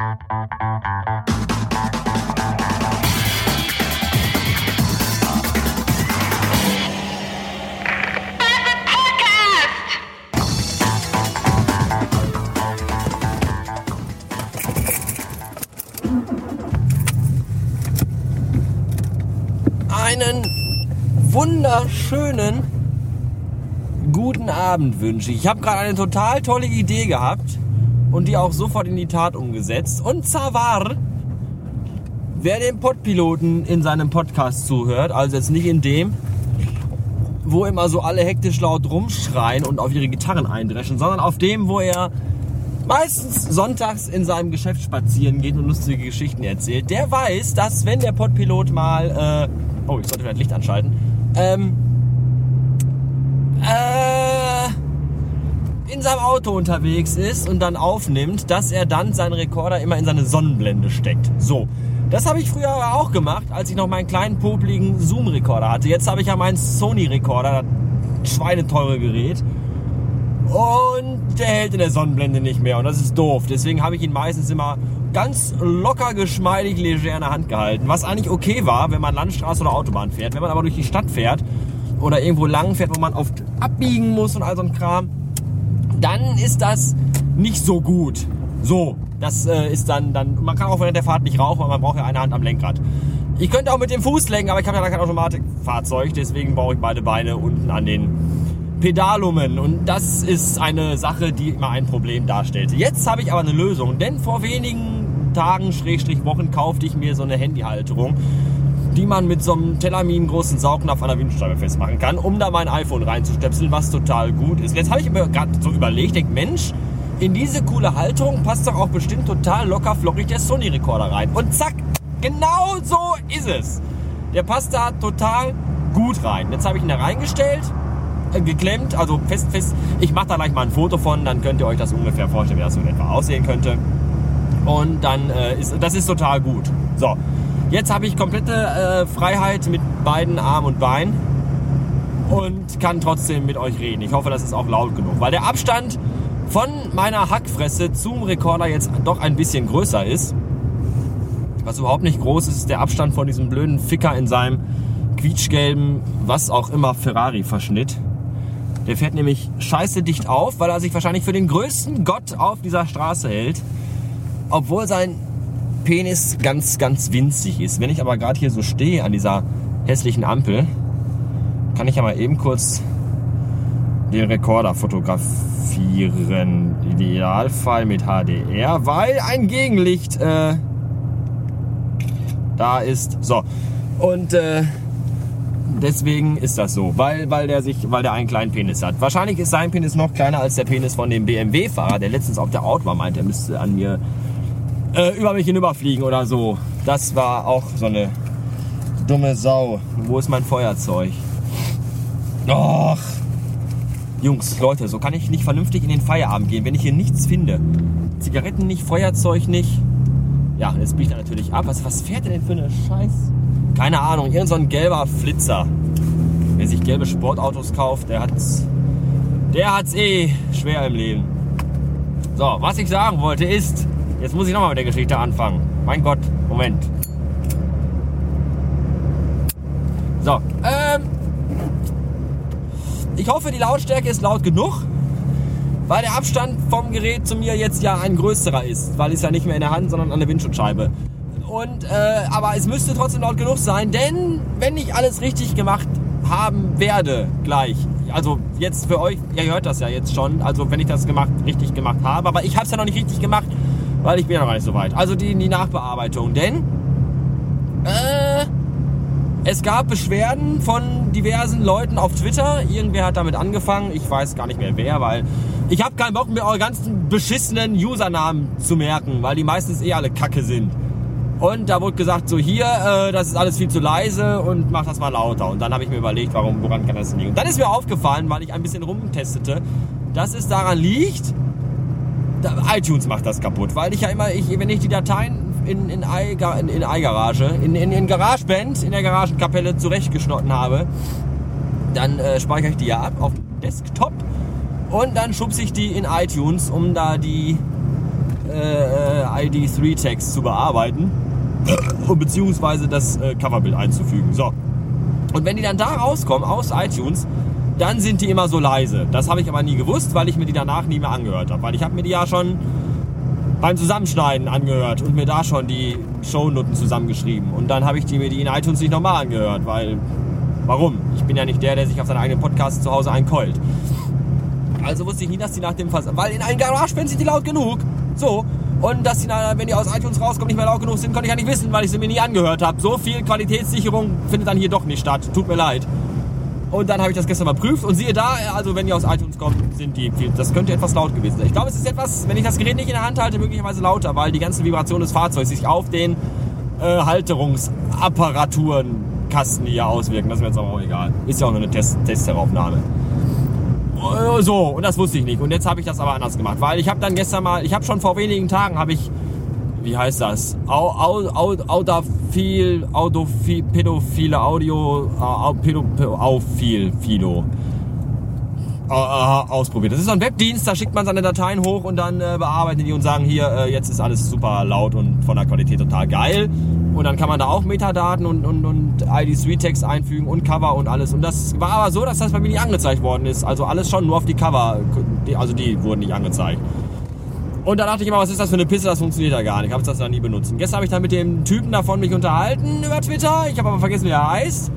Einen wunderschönen guten Abend wünsche ich. Ich habe gerade eine total tolle Idee gehabt und die auch sofort in die Tat umgesetzt. Und zwar war, wer dem Podpiloten in seinem Podcast zuhört, also jetzt nicht in dem, wo immer so alle hektisch laut rumschreien und auf ihre Gitarren eindreschen, sondern auf dem, wo er meistens sonntags in seinem Geschäft spazieren geht und lustige Geschichten erzählt, der weiß, dass wenn der Podpilot mal, äh, oh, ich sollte vielleicht Licht anschalten, ähm, äh, in seinem Auto unterwegs ist und dann aufnimmt, dass er dann seinen Rekorder immer in seine Sonnenblende steckt. So. Das habe ich früher auch gemacht, als ich noch meinen kleinen popligen Zoom-Rekorder hatte. Jetzt habe ich ja meinen Sony-Rekorder, das schweineteure Gerät. Und der hält in der Sonnenblende nicht mehr und das ist doof. Deswegen habe ich ihn meistens immer ganz locker, geschmeidig, leger in der Hand gehalten. Was eigentlich okay war, wenn man Landstraße oder Autobahn fährt. Wenn man aber durch die Stadt fährt oder irgendwo lang fährt, wo man oft abbiegen muss und all so ein Kram, dann ist das nicht so gut. So, das äh, ist dann, dann, man kann auch während der Fahrt nicht rauchen, weil man braucht ja eine Hand am Lenkrad. Ich könnte auch mit dem Fuß lenken, aber ich habe ja kein Automatikfahrzeug, deswegen brauche ich beide Beine unten an den Pedalumen. Und das ist eine Sache, die immer ein Problem darstellte. Jetzt habe ich aber eine Lösung, denn vor wenigen Tagen, Schrägstrich Wochen, kaufte ich mir so eine Handyhalterung die man mit so einem Telamin großen Saugnapf an der Windscheibe festmachen kann, um da mein iPhone reinzustöpseln, was total gut ist. Jetzt habe ich mir gerade so überlegt, denk, Mensch, in diese coole Halterung passt doch auch bestimmt total locker flockig der Sony-Rekorder rein. Und zack, genau so ist es. Der passt da total gut rein. Jetzt habe ich ihn da reingestellt, äh, geklemmt, also fest, fest. Ich mache da gleich mal ein Foto von, dann könnt ihr euch das ungefähr vorstellen, wie das so in etwa aussehen könnte. Und dann äh, ist das ist total gut. So, Jetzt habe ich komplette äh, Freiheit mit beiden Arm und Bein und kann trotzdem mit euch reden. Ich hoffe, das ist auch laut genug, weil der Abstand von meiner Hackfresse zum Rekorder jetzt doch ein bisschen größer ist. Was überhaupt nicht groß ist, ist der Abstand von diesem blöden Ficker in seinem quietschgelben, was auch immer, Ferrari-Verschnitt. Der fährt nämlich scheiße dicht auf, weil er sich wahrscheinlich für den größten Gott auf dieser Straße hält. Obwohl sein Penis ganz, ganz winzig ist. Wenn ich aber gerade hier so stehe an dieser hässlichen Ampel, kann ich ja mal eben kurz den Rekorder fotografieren. Idealfall mit HDR, weil ein Gegenlicht äh, da ist. So. Und äh, deswegen ist das so, weil, weil, der sich, weil der einen kleinen Penis hat. Wahrscheinlich ist sein Penis noch kleiner als der Penis von dem BMW-Fahrer, der letztens auf der Autobahn meint, er müsste an mir äh, über mich hinüberfliegen oder so. Das war auch so eine dumme Sau. Wo ist mein Feuerzeug? Och. Jungs, Leute, so kann ich nicht vernünftig in den Feierabend gehen, wenn ich hier nichts finde. Zigaretten nicht, Feuerzeug nicht. Ja, jetzt biegt er natürlich ab. Was, was fährt er denn für eine Scheiß? Keine Ahnung, irgend so ein gelber Flitzer. Wer sich gelbe Sportautos kauft, der hat's, der hat's eh schwer im Leben. So, was ich sagen wollte ist, Jetzt muss ich nochmal mit der Geschichte anfangen. Mein Gott, Moment. So, ähm, ich hoffe, die Lautstärke ist laut genug, weil der Abstand vom Gerät zu mir jetzt ja ein größerer ist, weil es ja nicht mehr in der Hand, sondern an der Windschutzscheibe. Und, äh, aber es müsste trotzdem laut genug sein, denn wenn ich alles richtig gemacht haben werde gleich, also jetzt für euch, ihr hört das ja jetzt schon, also wenn ich das gemacht, richtig gemacht habe, aber ich habe es ja noch nicht richtig gemacht, weil ich bin ja noch nicht so weit. Also die, die Nachbearbeitung. Denn äh, es gab Beschwerden von diversen Leuten auf Twitter. Irgendwer hat damit angefangen. Ich weiß gar nicht mehr wer, weil ich habe keinen Bock mir eure ganzen beschissenen Usernamen zu merken, weil die meistens eh alle Kacke sind. Und da wurde gesagt, so hier, äh, das ist alles viel zu leise und mach das mal lauter. Und dann habe ich mir überlegt, warum, woran kann das liegen. Und dann ist mir aufgefallen, weil ich ein bisschen rumtestete, dass es daran liegt, iTunes macht das kaputt, weil ich ja immer, ich, wenn ich die Dateien in, in, in, in iGarage, in, in, in GarageBand, in der Garagenkapelle zurechtgeschnotten habe, dann äh, speichere ich die ja ab auf Desktop und dann schubse ich die in iTunes, um da die äh, ID3-Text zu bearbeiten und beziehungsweise das äh, Coverbild einzufügen. So. Und wenn die dann da rauskommen aus iTunes, dann sind die immer so leise. Das habe ich aber nie gewusst, weil ich mir die danach nie mehr angehört habe. Weil ich habe mir die ja schon beim Zusammenschneiden angehört und mir da schon die Shownoten zusammengeschrieben. Und dann habe ich die mir die in iTunes nicht nochmal angehört, weil warum? Ich bin ja nicht der, der sich auf seinen eigenen Podcast zu Hause einkeult. Also wusste ich nie, dass die nach dem Fass. Weil in einem GarageBand sind die laut genug. So. Und dass die, wenn die aus iTunes rauskommen, nicht mehr laut genug sind, konnte ich ja nicht wissen, weil ich sie mir nie angehört habe. So viel Qualitätssicherung findet dann hier doch nicht statt. Tut mir leid. Und dann habe ich das gestern mal prüft und siehe da, also wenn die aus iTunes kommen, sind die viel. Das könnte etwas laut gewesen sein. Ich glaube, es ist etwas, wenn ich das Gerät nicht in der Hand halte, möglicherweise lauter, weil die ganze Vibration des Fahrzeugs sich auf den äh, Halterungsapparaturenkasten hier auswirken. Das ist mir jetzt aber auch egal. Ist ja auch nur eine Test Testeraufnahme. Äh, so, und das wusste ich nicht. Und jetzt habe ich das aber anders gemacht, weil ich habe dann gestern mal, ich habe schon vor wenigen Tagen, habe ich, wie heißt das, Au, au, au, Audophil, Audophil, pädophile Audio, au, Pädo, Aufil, Philo ausprobiert. Das ist so ein Webdienst, da schickt man seine Dateien hoch und dann äh, bearbeiten die und sagen, hier, äh, jetzt ist alles super laut und von der Qualität total geil. Und dann kann man da auch Metadaten und, und, und ID3-Text einfügen und Cover und alles. Und das war aber so, dass das bei mir nicht angezeigt worden ist. Also alles schon nur auf die Cover, also die wurden nicht angezeigt. Und da dachte ich immer, was ist das für eine Pisse, das funktioniert ja gar nicht. Ich habe das dann nie benutzt. Gestern habe ich dann mit dem Typen davon mich unterhalten über Twitter. Ich habe aber vergessen, wie er heißt.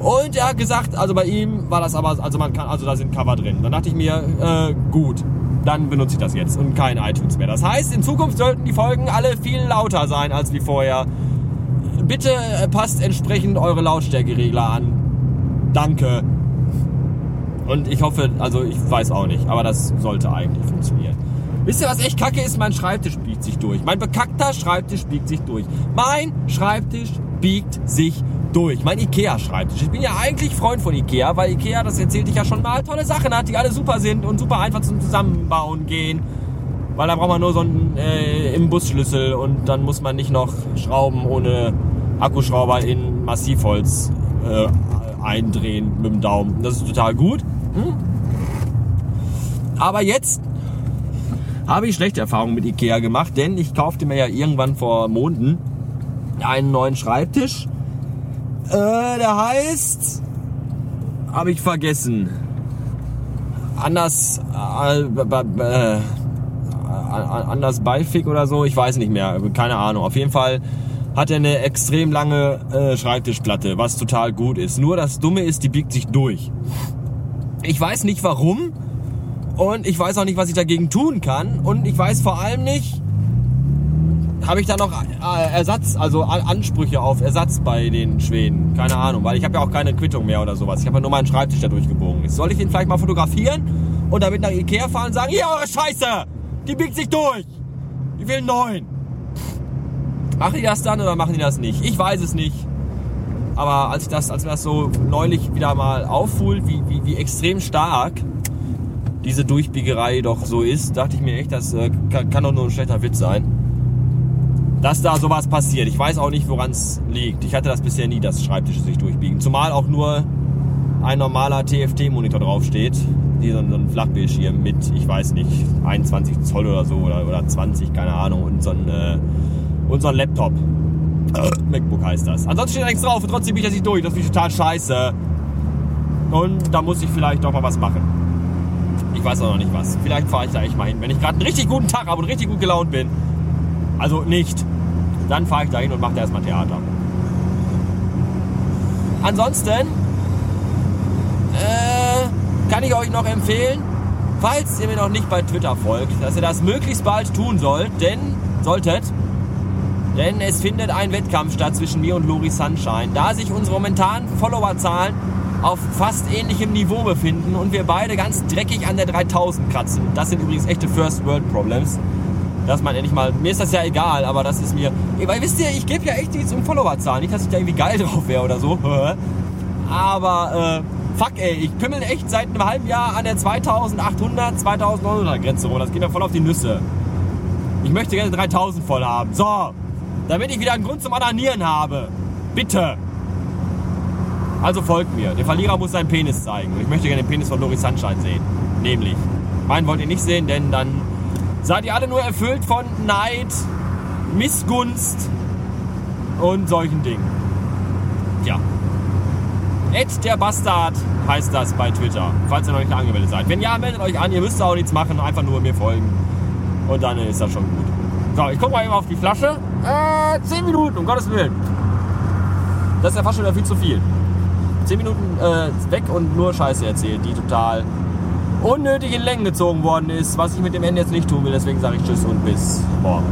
Und er hat gesagt, also bei ihm war das aber, also man kann, also da sind Cover drin. Dann dachte ich mir, äh, gut, dann benutze ich das jetzt und kein iTunes mehr. Das heißt, in Zukunft sollten die Folgen alle viel lauter sein als wie vorher. Bitte äh, passt entsprechend eure Lautstärkeregler an. Danke. Und ich hoffe, also ich weiß auch nicht, aber das sollte eigentlich funktionieren. Wisst ihr, was echt kacke ist? Mein Schreibtisch biegt sich durch. Mein bekackter Schreibtisch biegt sich durch. Mein Schreibtisch biegt sich durch. Mein Ikea-Schreibtisch. Ich bin ja eigentlich Freund von Ikea, weil Ikea, das erzählte ich ja schon mal, tolle Sachen hat, die alle super sind und super einfach zum Zusammenbauen gehen. Weil da braucht man nur so einen äh, Imbusschlüssel und dann muss man nicht noch Schrauben ohne Akkuschrauber in Massivholz äh, eindrehen mit dem Daumen. Das ist total gut. Hm? Aber jetzt habe ich schlechte Erfahrungen mit Ikea gemacht, denn ich kaufte mir ja irgendwann vor Monaten einen neuen Schreibtisch. Äh, der heißt, habe ich vergessen. Anders, äh, äh, anders Beifig oder so, ich weiß nicht mehr, keine Ahnung. Auf jeden Fall hat er eine extrem lange äh, Schreibtischplatte, was total gut ist. Nur das Dumme ist, die biegt sich durch. Ich weiß nicht warum und ich weiß auch nicht, was ich dagegen tun kann und ich weiß vor allem nicht, habe ich da noch äh, Ersatz, also Ansprüche auf Ersatz bei den Schweden? Keine Ahnung, weil ich habe ja auch keine Quittung mehr oder sowas. Ich habe ja nur meinen Schreibtisch da durchgebogen. Soll ich den vielleicht mal fotografieren und damit nach Ikea fahren und sagen, hier eure Scheiße, die biegt sich durch. Ich will einen neuen. Machen die das dann oder machen die das nicht? Ich weiß es nicht. Aber als, ich das, als mir das so neulich wieder mal auffuhl, wie, wie, wie extrem stark diese Durchbiegerei doch so ist, dachte ich mir echt, das äh, kann, kann doch nur ein schlechter Witz sein dass da sowas passiert. Ich weiß auch nicht, woran es liegt. Ich hatte das bisher nie, dass Schreibtische sich durchbiegen. Zumal auch nur ein normaler TFT-Monitor draufsteht. Hier so ein Flachbildschirm mit, ich weiß nicht, 21 Zoll oder so oder, oder 20, keine Ahnung. Und so ein, äh, und so ein Laptop. MacBook heißt das. Ansonsten steht da nichts drauf und trotzdem biegt er sich durch. Das ist total scheiße. Und da muss ich vielleicht doch mal was machen. Ich weiß auch noch nicht was. Vielleicht fahre ich da echt mal hin. Wenn ich gerade einen richtig guten Tag habe und richtig gut gelaunt bin, also nicht. Dann fahre ich dahin und mache da erstmal Theater. Ansonsten äh, kann ich euch noch empfehlen, falls ihr mir noch nicht bei Twitter folgt, dass ihr das möglichst bald tun sollt, denn solltet, denn es findet ein Wettkampf statt zwischen mir und Lori Sunshine. Da sich unsere momentanen Followerzahlen auf fast ähnlichem Niveau befinden und wir beide ganz dreckig an der 3000 kratzen. Das sind übrigens echte First World Problems. Dass man endlich mal, mir ist das ja egal, aber das ist mir, weil wisst ihr, ich gebe ja echt nichts um Followerzahlen, nicht, dass ich da irgendwie geil drauf wäre oder so, aber äh, fuck ey, ich pimmel echt seit einem halben Jahr an der 2800, 2900 Grenze rum, das geht mir voll auf die Nüsse. Ich möchte gerne 3000 voll haben, so, damit ich wieder einen Grund zum Ananieren habe, bitte. Also folgt mir. Der Verlierer muss seinen Penis zeigen. Und ich möchte gerne den Penis von Lori Sunshine sehen. Nämlich. Meinen wollt ihr nicht sehen, denn dann seid ihr alle nur erfüllt von Neid, Missgunst und solchen Dingen. Tja. Ed der Bastard heißt das bei Twitter, falls ihr noch nicht angemeldet seid. Wenn ja, meldet euch an, ihr müsst auch nichts machen, einfach nur mir folgen. Und dann ist das schon gut. So, ich gucke mal eben auf die Flasche. Äh, 10 Minuten, um Gottes Willen. Das ist ja fast schon wieder viel zu viel. 10 Minuten äh, weg und nur Scheiße erzählt, die total unnötig in Längen gezogen worden ist, was ich mit dem Ende jetzt nicht tun will. Deswegen sage ich Tschüss und bis morgen.